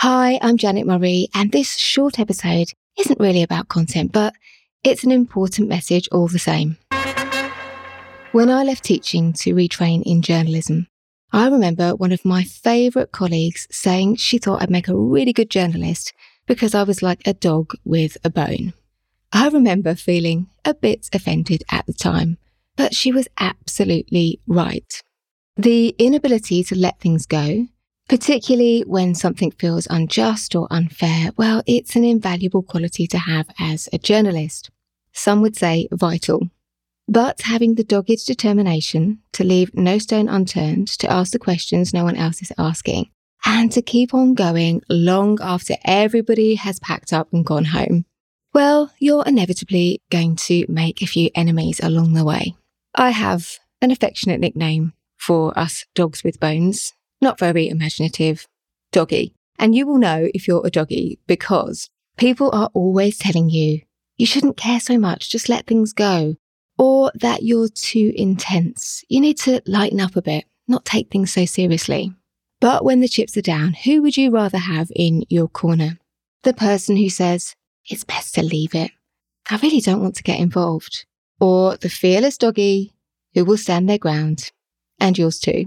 Hi, I'm Janet Murray, and this short episode isn't really about content, but it's an important message all the same. When I left teaching to retrain in journalism, I remember one of my favourite colleagues saying she thought I'd make a really good journalist because I was like a dog with a bone. I remember feeling a bit offended at the time, but she was absolutely right. The inability to let things go, particularly when something feels unjust or unfair, well, it's an invaluable quality to have as a journalist. Some would say vital. But having the dogged determination to leave no stone unturned, to ask the questions no one else is asking, and to keep on going long after everybody has packed up and gone home, well, you're inevitably going to make a few enemies along the way. I have an affectionate nickname for us dogs with bones. Not very imaginative. Doggy. And you will know if you're a doggy because people are always telling you you shouldn't care so much, just let things go. Or that you're too intense. You need to lighten up a bit, not take things so seriously. But when the chips are down, who would you rather have in your corner? The person who says, it's best to leave it. I really don't want to get involved. Or the fearless doggy who will stand their ground and yours too.